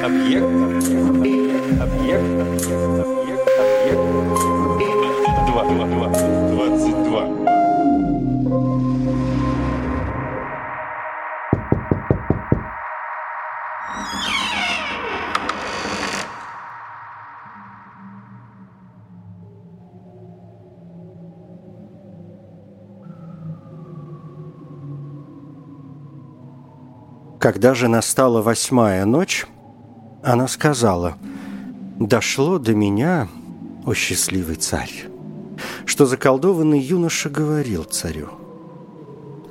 Объект. Объект. Объект. Объект. Объект. Два. Два. Два. Двадцать два. Когда же настала восьмая ночь, она сказала, «Дошло до меня, о счастливый царь, что заколдованный юноша говорил царю.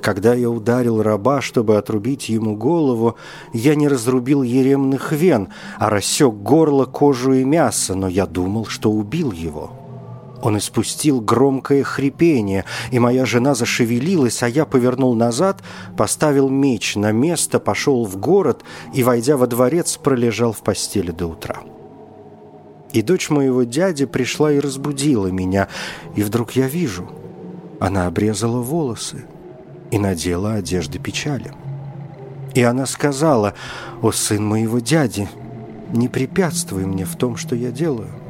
Когда я ударил раба, чтобы отрубить ему голову, я не разрубил еремных вен, а рассек горло, кожу и мясо, но я думал, что убил его». Он испустил громкое хрипение, и моя жена зашевелилась, а я повернул назад, поставил меч на место, пошел в город и, войдя во дворец, пролежал в постели до утра. И дочь моего дяди пришла и разбудила меня, и вдруг я вижу, она обрезала волосы и надела одежды печали. И она сказала, «О, сын моего дяди, не препятствуй мне в том, что я делаю».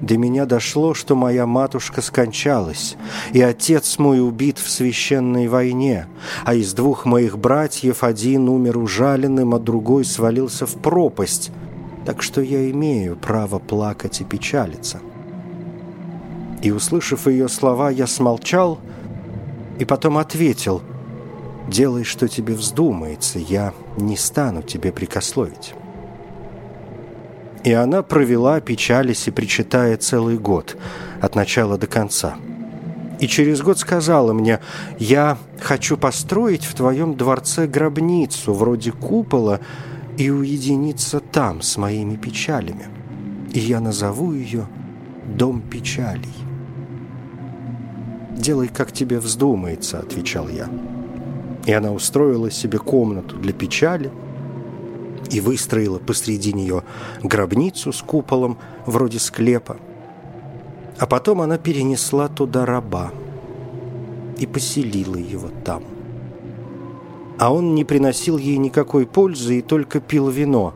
До меня дошло, что моя матушка скончалась, и отец мой убит в священной войне, а из двух моих братьев один умер ужаленным, а другой свалился в пропасть, так что я имею право плакать и печалиться. И, услышав ее слова, я смолчал и потом ответил, «Делай, что тебе вздумается, я не стану тебе прикословить». И она провела, печались и причитая целый год, от начала до конца. И через год сказала мне, «Я хочу построить в твоем дворце гробницу, вроде купола, и уединиться там с моими печалями. И я назову ее «Дом печалей». «Делай, как тебе вздумается», — отвечал я. И она устроила себе комнату для печали — и выстроила посреди нее гробницу с куполом вроде склепа. А потом она перенесла туда раба и поселила его там. А он не приносил ей никакой пользы и только пил вино.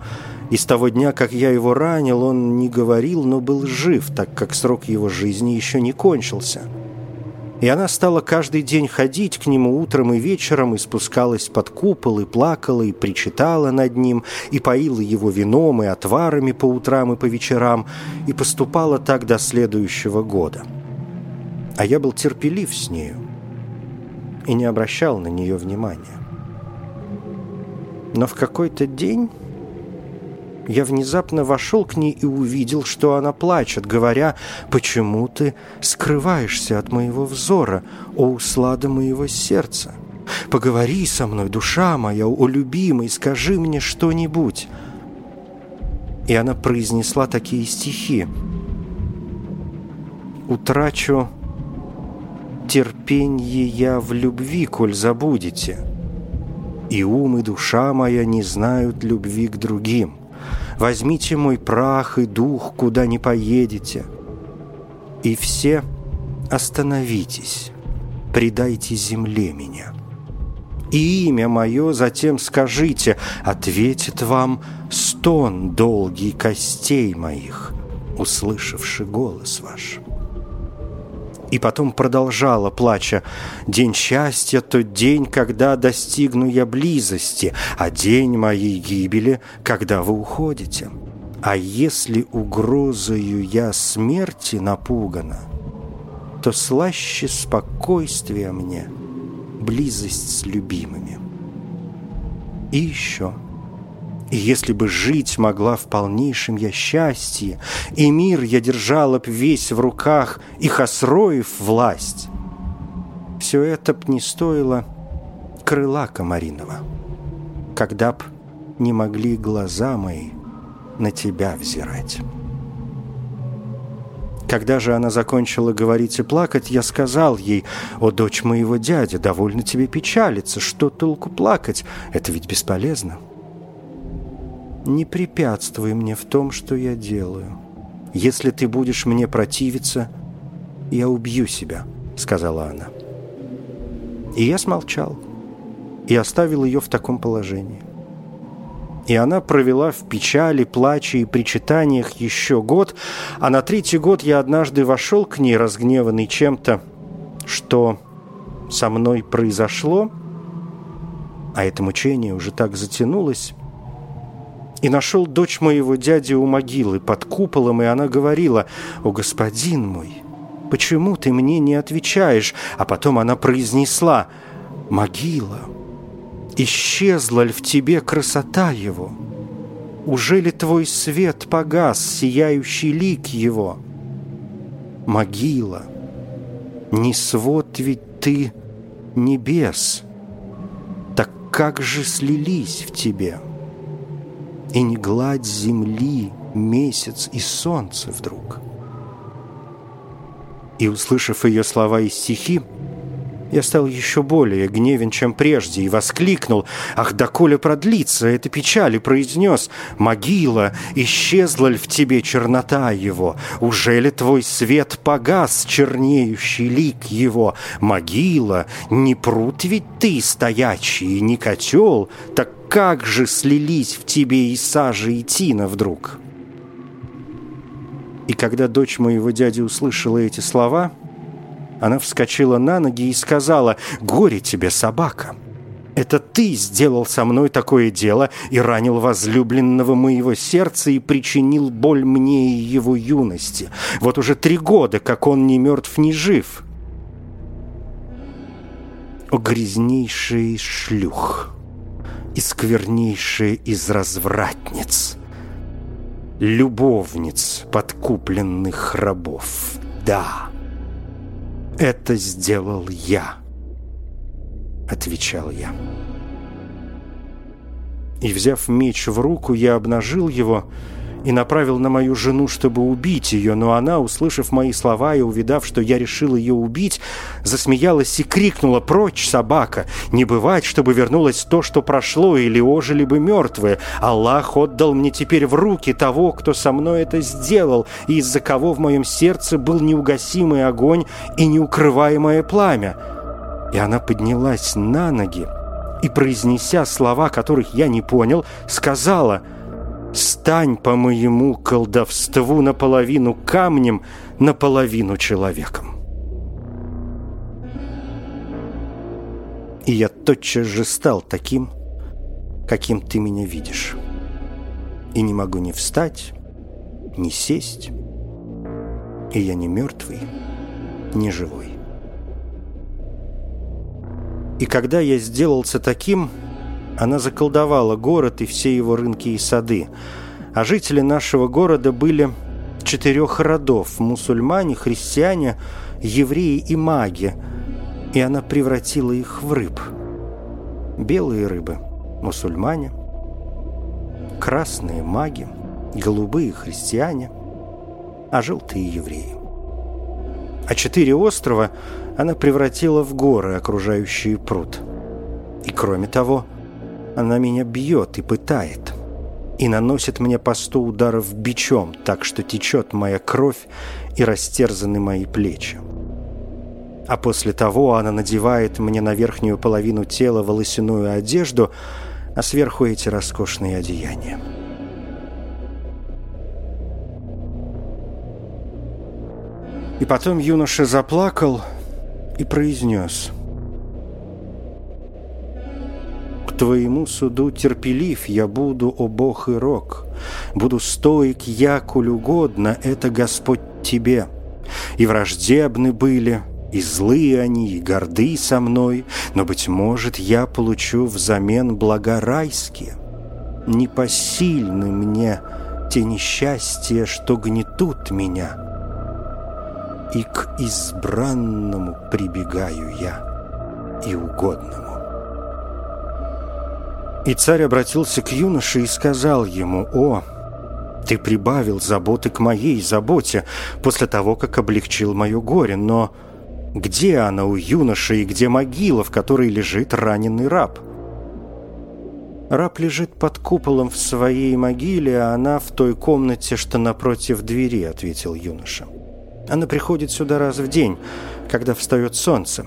И с того дня, как я его ранил, он не говорил, но был жив, так как срок его жизни еще не кончился. И она стала каждый день ходить к нему утром и вечером, и спускалась под купол, и плакала, и причитала над ним, и поила его вином и отварами по утрам и по вечерам, и поступала так до следующего года. А я был терпелив с нею и не обращал на нее внимания. Но в какой-то день я внезапно вошел к ней и увидел, что она плачет, говоря, «Почему ты скрываешься от моего взора, о услада моего сердца? Поговори со мной, душа моя, о любимой, скажи мне что-нибудь». И она произнесла такие стихи. «Утрачу терпенье я в любви, коль забудете, и ум и душа моя не знают любви к другим». Возьмите мой прах и дух, куда не поедете. И все остановитесь, предайте земле меня. И имя мое затем скажите, ответит вам стон долгий костей моих, услышавший голос ваш и потом продолжала, плача, «День счастья — тот день, когда достигну я близости, а день моей гибели, когда вы уходите. А если угрозою я смерти напугана, то слаще спокойствия мне близость с любимыми. И еще — и если бы жить могла в полнейшем я счастье, И мир я держала б весь в руках, И Хасроев власть, Все это б не стоило крыла комариного, Когда б не могли глаза мои на тебя взирать. Когда же она закончила говорить и плакать, я сказал ей, «О, дочь моего дяди, довольно тебе печалиться, что толку плакать? Это ведь бесполезно» не препятствуй мне в том, что я делаю. Если ты будешь мне противиться, я убью себя», — сказала она. И я смолчал и оставил ее в таком положении. И она провела в печали, плаче и причитаниях еще год, а на третий год я однажды вошел к ней, разгневанный чем-то, что со мной произошло, а это мучение уже так затянулось, и нашел дочь моего дяди у могилы под куполом, и она говорила, «О, господин мой, почему ты мне не отвечаешь?» А потом она произнесла, «Могила, исчезла ли в тебе красота его? Уже ли твой свет погас, сияющий лик его? Могила, не свод ведь ты небес, так как же слились в тебе?» И не гладь земли, месяц и солнце вдруг. И, услышав ее слова и стихи, я стал еще более гневен, чем прежде, и воскликнул «Ах, да коли продлится эта печаль!» и произнес «Могила, исчезла ли в тебе чернота его? Уже ли твой свет погас, чернеющий лик его? Могила, не пруд ведь ты стоячий, не котел, так как же слились в тебе и сажа, и тина вдруг?» И когда дочь моего дяди услышала эти слова, она вскочила на ноги и сказала, «Горе тебе, собака! Это ты сделал со мной такое дело и ранил возлюбленного моего сердца и причинил боль мне и его юности. Вот уже три года, как он ни мертв, ни жив». О, грязнейший шлюх! и сквернейшая из развратниц, любовниц подкупленных рабов. Да, это сделал я, отвечал я. И, взяв меч в руку, я обнажил его и направил на мою жену, чтобы убить ее, но она, услышав мои слова и увидав, что я решил ее убить, засмеялась и крикнула «Прочь, собака! Не бывать, чтобы вернулось то, что прошло, или ожили бы мертвые! Аллах отдал мне теперь в руки того, кто со мной это сделал, и из-за кого в моем сердце был неугасимый огонь и неукрываемое пламя!» И она поднялась на ноги и, произнеся слова, которых я не понял, сказала – Стань по моему колдовству наполовину камнем, наполовину человеком. И я тотчас же стал таким, каким ты меня видишь. И не могу ни встать, ни сесть. И я не мертвый, не живой. И когда я сделался таким, она заколдовала город и все его рынки и сады. А жители нашего города были четырех родов – мусульмане, христиане, евреи и маги. И она превратила их в рыб. Белые рыбы – мусульмане, красные – маги, голубые – христиане, а желтые – евреи. А четыре острова она превратила в горы, окружающие пруд. И кроме того – она меня бьет и пытает. И наносит мне по сто ударов бичом, так что течет моя кровь и растерзаны мои плечи. А после того она надевает мне на верхнюю половину тела волосяную одежду, а сверху эти роскошные одеяния. И потом юноша заплакал и произнес – твоему суду терпелив я буду, о Бог и Рок. Буду стоек, я, коль угодно, это Господь тебе. И враждебны были, и злые они, и горды со мной, но, быть может, я получу взамен блага райские. Непосильны мне те несчастья, что гнетут меня, и к избранному прибегаю я и угодному. И царь обратился к юноше и сказал ему, «О, ты прибавил заботы к моей заботе после того, как облегчил мое горе, но где она у юноши и где могила, в которой лежит раненый раб?» Раб лежит под куполом в своей могиле, а она в той комнате, что напротив двери, ответил юноша. Она приходит сюда раз в день, когда встает солнце.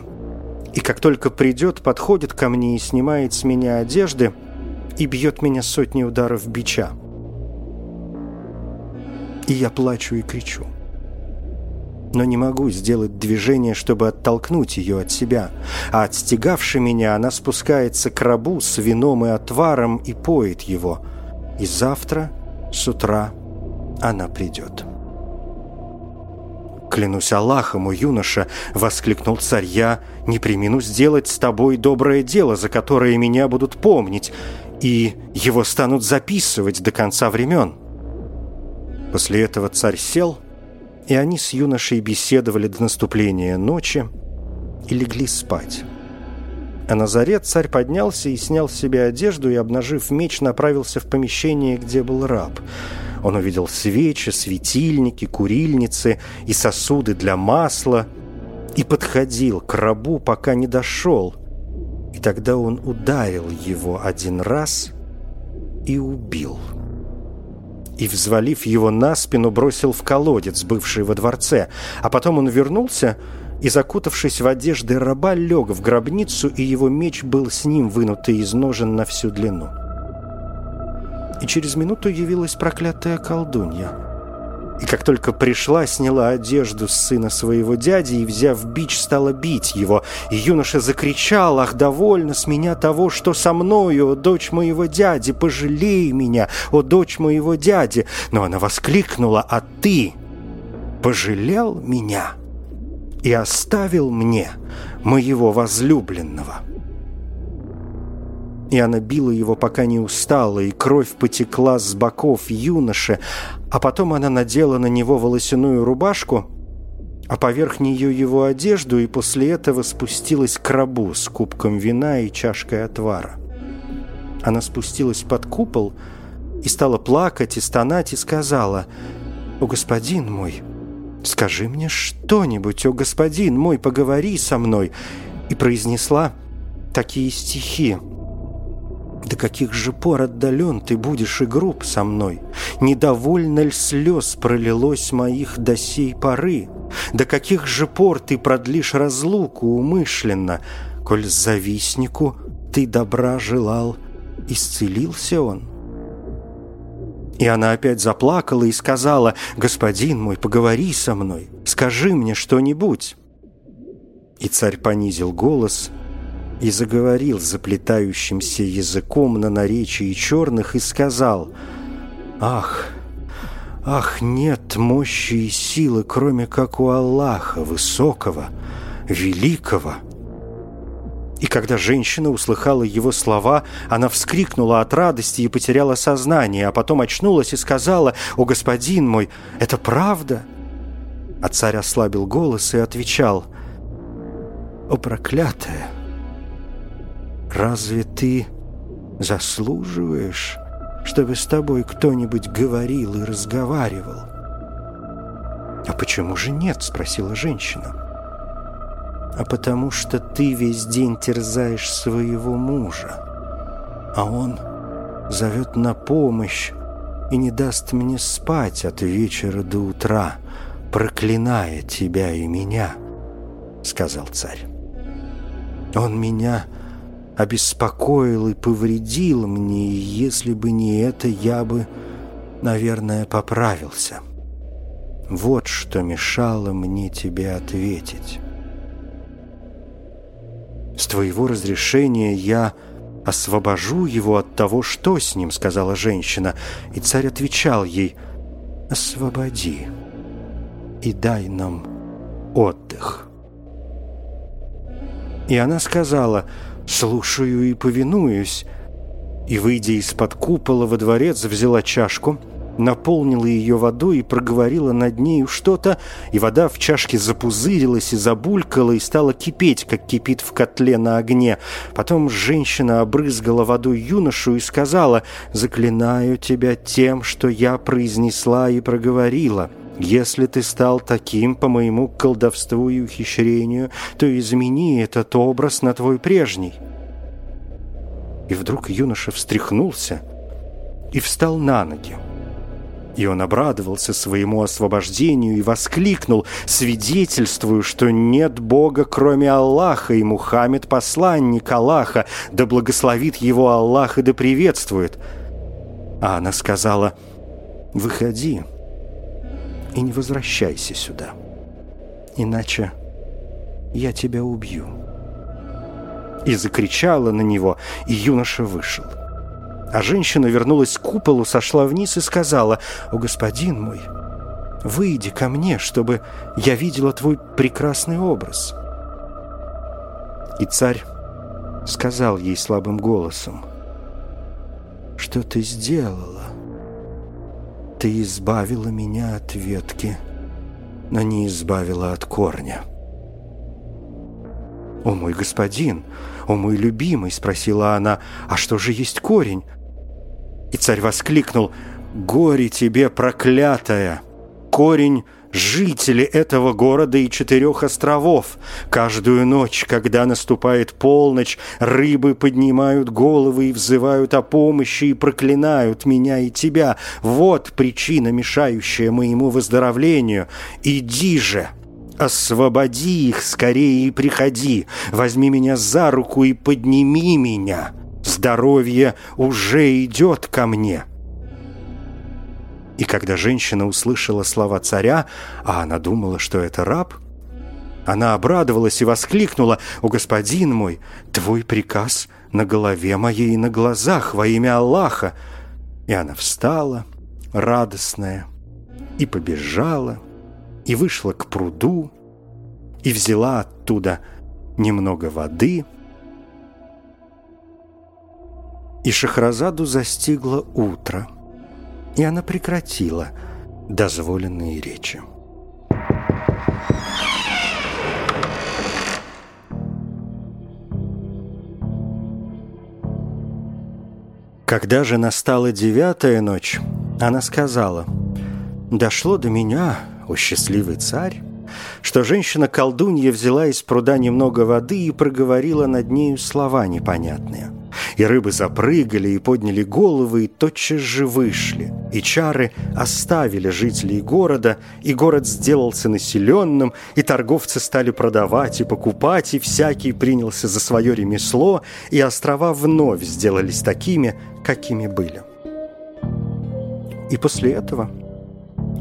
И как только придет, подходит ко мне и снимает с меня одежды – и бьет меня сотни ударов бича. И я плачу и кричу. Но не могу сделать движение, чтобы оттолкнуть ее от себя. А отстегавши меня, она спускается к рабу с вином и отваром и поет его. И завтра с утра она придет. «Клянусь Аллахом, у юноша!» — воскликнул царь. «Я не примену сделать с тобой доброе дело, за которое меня будут помнить, и его станут записывать до конца времен». После этого царь сел, и они с юношей беседовали до наступления ночи и легли спать. А на заре царь поднялся и снял с себя одежду и, обнажив меч, направился в помещение, где был раб — он увидел свечи, светильники, курильницы и сосуды для масла и подходил к рабу, пока не дошел. И тогда он ударил его один раз и убил. И, взвалив его на спину, бросил в колодец, бывший во дворце. А потом он вернулся и, закутавшись в одежды раба, лег в гробницу, и его меч был с ним вынутый из ножен на всю длину и через минуту явилась проклятая колдунья. И как только пришла, сняла одежду с сына своего дяди и, взяв бич, стала бить его. И юноша закричал, «Ах, довольно с меня того, что со мною, о дочь моего дяди, пожалей меня, о дочь моего дяди!» Но она воскликнула, «А ты пожалел меня и оставил мне моего возлюбленного?» И она била его, пока не устала, и кровь потекла с боков юноши, а потом она надела на него волосяную рубашку, а поверх нее его одежду, и после этого спустилась к рабу с кубком вина и чашкой отвара. Она спустилась под купол и стала плакать и стонать, и сказала, «О, господин мой, скажи мне что-нибудь, о, господин мой, поговори со мной!» и произнесла такие стихи – до каких же пор отдален ты будешь и груб со мной? Недовольно ль слез пролилось моих до сей поры? До каких же пор ты продлишь разлуку умышленно, Коль завистнику ты добра желал, исцелился он? И она опять заплакала и сказала, «Господин мой, поговори со мной, скажи мне что-нибудь». И царь понизил голос – и заговорил заплетающимся языком на наречии черных и сказал «Ах, ах, нет мощи и силы, кроме как у Аллаха, высокого, великого». И когда женщина услыхала его слова, она вскрикнула от радости и потеряла сознание, а потом очнулась и сказала «О, господин мой, это правда?» А царь ослабил голос и отвечал «О, проклятая!» Разве ты заслуживаешь, чтобы с тобой кто-нибудь говорил и разговаривал? «А почему же нет?» – спросила женщина. «А потому что ты весь день терзаешь своего мужа, а он зовет на помощь и не даст мне спать от вечера до утра, проклиная тебя и меня», — сказал царь. «Он меня обеспокоил и повредил мне, и если бы не это, я бы, наверное, поправился. Вот что мешало мне тебе ответить. «С твоего разрешения я освобожу его от того, что с ним», — сказала женщина, и царь отвечал ей, «Освободи и дай нам отдых». И она сказала, «Слушаю и повинуюсь». И, выйдя из-под купола во дворец, взяла чашку, наполнила ее водой и проговорила над нею что-то, и вода в чашке запузырилась и забулькала, и стала кипеть, как кипит в котле на огне. Потом женщина обрызгала водой юношу и сказала «Заклинаю тебя тем, что я произнесла и проговорила». Если ты стал таким по моему колдовству и ухищрению, то измени этот образ на твой прежний». И вдруг юноша встряхнулся и встал на ноги. И он обрадовался своему освобождению и воскликнул, свидетельствую, что нет Бога, кроме Аллаха, и Мухаммед – посланник Аллаха, да благословит его Аллах и да приветствует. А она сказала, выходи и не возвращайся сюда, иначе я тебя убью. И закричала на него, и юноша вышел. А женщина вернулась к куполу, сошла вниз и сказала, «О, господин мой, выйди ко мне, чтобы я видела твой прекрасный образ». И царь сказал ей слабым голосом, «Что ты сделала? Ты избавила меня от ветки, но не избавила от корня». «О, мой господин, о, мой любимый!» — спросила она. «А что же есть корень?» И царь воскликнул «Горе тебе, проклятая! Корень жители этого города и четырех островов. Каждую ночь, когда наступает полночь, рыбы поднимают головы и взывают о помощи и проклинают меня и тебя. Вот причина, мешающая моему выздоровлению. Иди же!» Освободи их скорее и приходи, возьми меня за руку и подними меня. Здоровье уже идет ко мне». И когда женщина услышала слова царя, а она думала, что это раб, она обрадовалась и воскликнула, «О, господин мой, твой приказ на голове моей и на глазах во имя Аллаха!» И она встала, радостная, и побежала, и вышла к пруду, и взяла оттуда немного воды. И Шахразаду застигло утро, и она прекратила дозволенные речи. Когда же настала девятая ночь, она сказала, «Дошло до меня, о счастливый царь, что женщина-колдунья взяла из пруда немного воды и проговорила над нею слова непонятные. И рыбы запрыгали и подняли головы, и тотчас же вышли. И чары оставили жителей города, и город сделался населенным, и торговцы стали продавать и покупать, и всякий принялся за свое ремесло, и острова вновь сделались такими, какими были. И после этого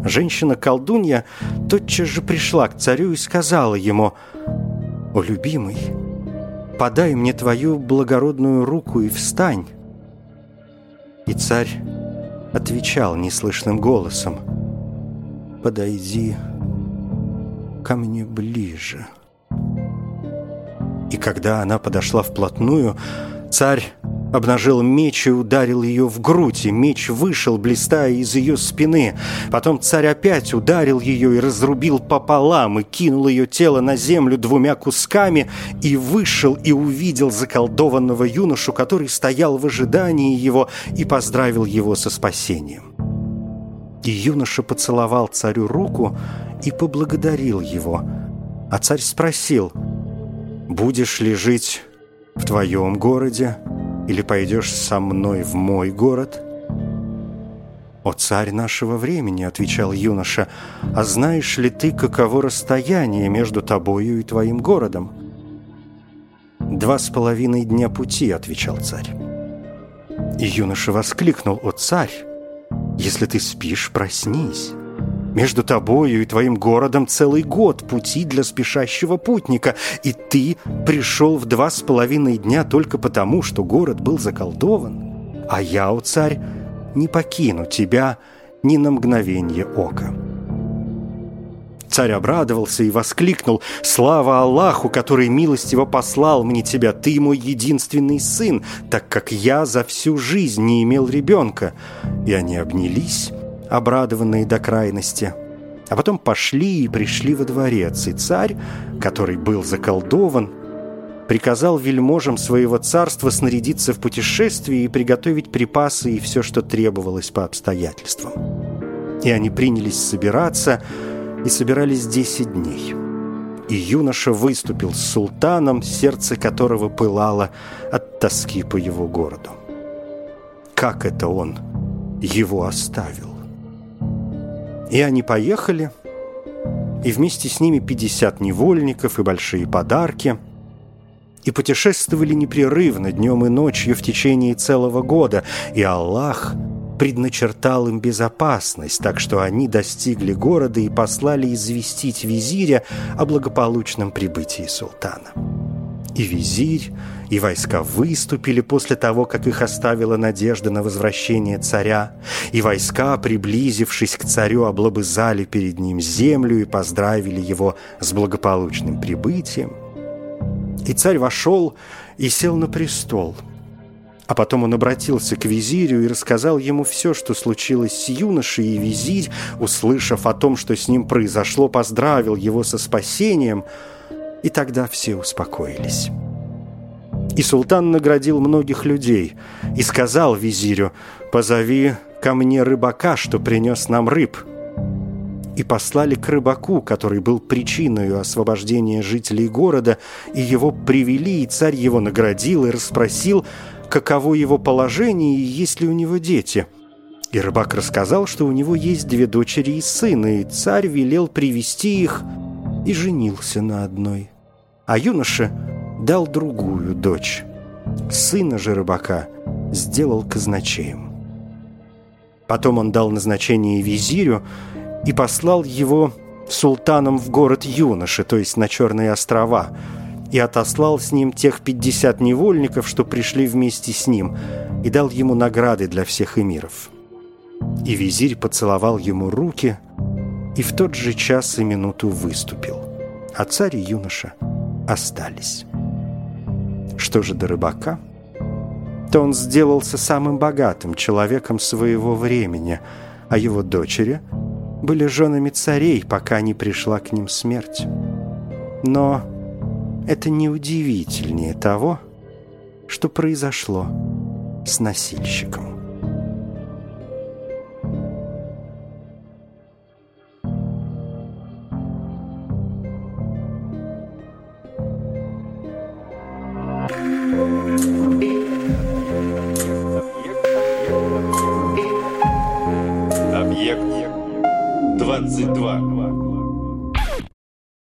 Женщина-колдунья тотчас же пришла к царю и сказала ему, «О, любимый, подай мне твою благородную руку и встань». И царь отвечал неслышным голосом, «Подойди ко мне ближе». И когда она подошла вплотную, царь обнажил меч и ударил ее в грудь, и меч вышел, блистая из ее спины. Потом царь опять ударил ее и разрубил пополам, и кинул ее тело на землю двумя кусками, и вышел и увидел заколдованного юношу, который стоял в ожидании его и поздравил его со спасением. И юноша поцеловал царю руку и поблагодарил его. А царь спросил, «Будешь ли жить в твоем городе?» Или пойдешь со мной в мой город?» «О царь нашего времени», — отвечал юноша, «а знаешь ли ты, каково расстояние между тобою и твоим городом?» «Два с половиной дня пути», — отвечал царь. И юноша воскликнул, «О царь, если ты спишь, проснись». Между тобою и твоим городом целый год пути для спешащего путника, и ты пришел в два с половиной дня только потому, что город был заколдован. А я, о царь, не покину тебя ни на мгновение ока». Царь обрадовался и воскликнул «Слава Аллаху, который милостиво послал мне тебя! Ты мой единственный сын, так как я за всю жизнь не имел ребенка!» И они обнялись обрадованные до крайности. А потом пошли и пришли во дворец, и царь, который был заколдован, приказал вельможам своего царства снарядиться в путешествие и приготовить припасы и все, что требовалось по обстоятельствам. И они принялись собираться, и собирались десять дней. И юноша выступил с султаном, сердце которого пылало от тоски по его городу. Как это он его оставил? И они поехали, и вместе с ними 50 невольников и большие подарки, и путешествовали непрерывно днем и ночью в течение целого года, и Аллах предначертал им безопасность, так что они достигли города и послали известить визиря о благополучном прибытии султана. И визирь, и войска выступили после того, как их оставила надежда на возвращение царя, и войска, приблизившись к царю, облобызали перед ним землю и поздравили его с благополучным прибытием. И царь вошел и сел на престол – а потом он обратился к визирю и рассказал ему все, что случилось с юношей, и визирь, услышав о том, что с ним произошло, поздравил его со спасением, и тогда все успокоились. И султан наградил многих людей и сказал визирю, «Позови ко мне рыбака, что принес нам рыб». И послали к рыбаку, который был причиной освобождения жителей города, и его привели, и царь его наградил и расспросил, каково его положение и есть ли у него дети. И рыбак рассказал, что у него есть две дочери и сын, и царь велел привести их и женился на одной. А юноша дал другую дочь. Сына же рыбака сделал казначеем. Потом он дал назначение визирю и послал его султаном в город юноши, то есть на Черные острова – и отослал с ним тех пятьдесят невольников, что пришли вместе с ним, и дал ему награды для всех эмиров. И визирь поцеловал ему руки, и в тот же час и минуту выступил, а царь и юноша остались. Что же до рыбака? То он сделался самым богатым человеком своего времени, а его дочери были женами царей, пока не пришла к ним смерть. Но это неудивительнее того, что произошло с носильщиком.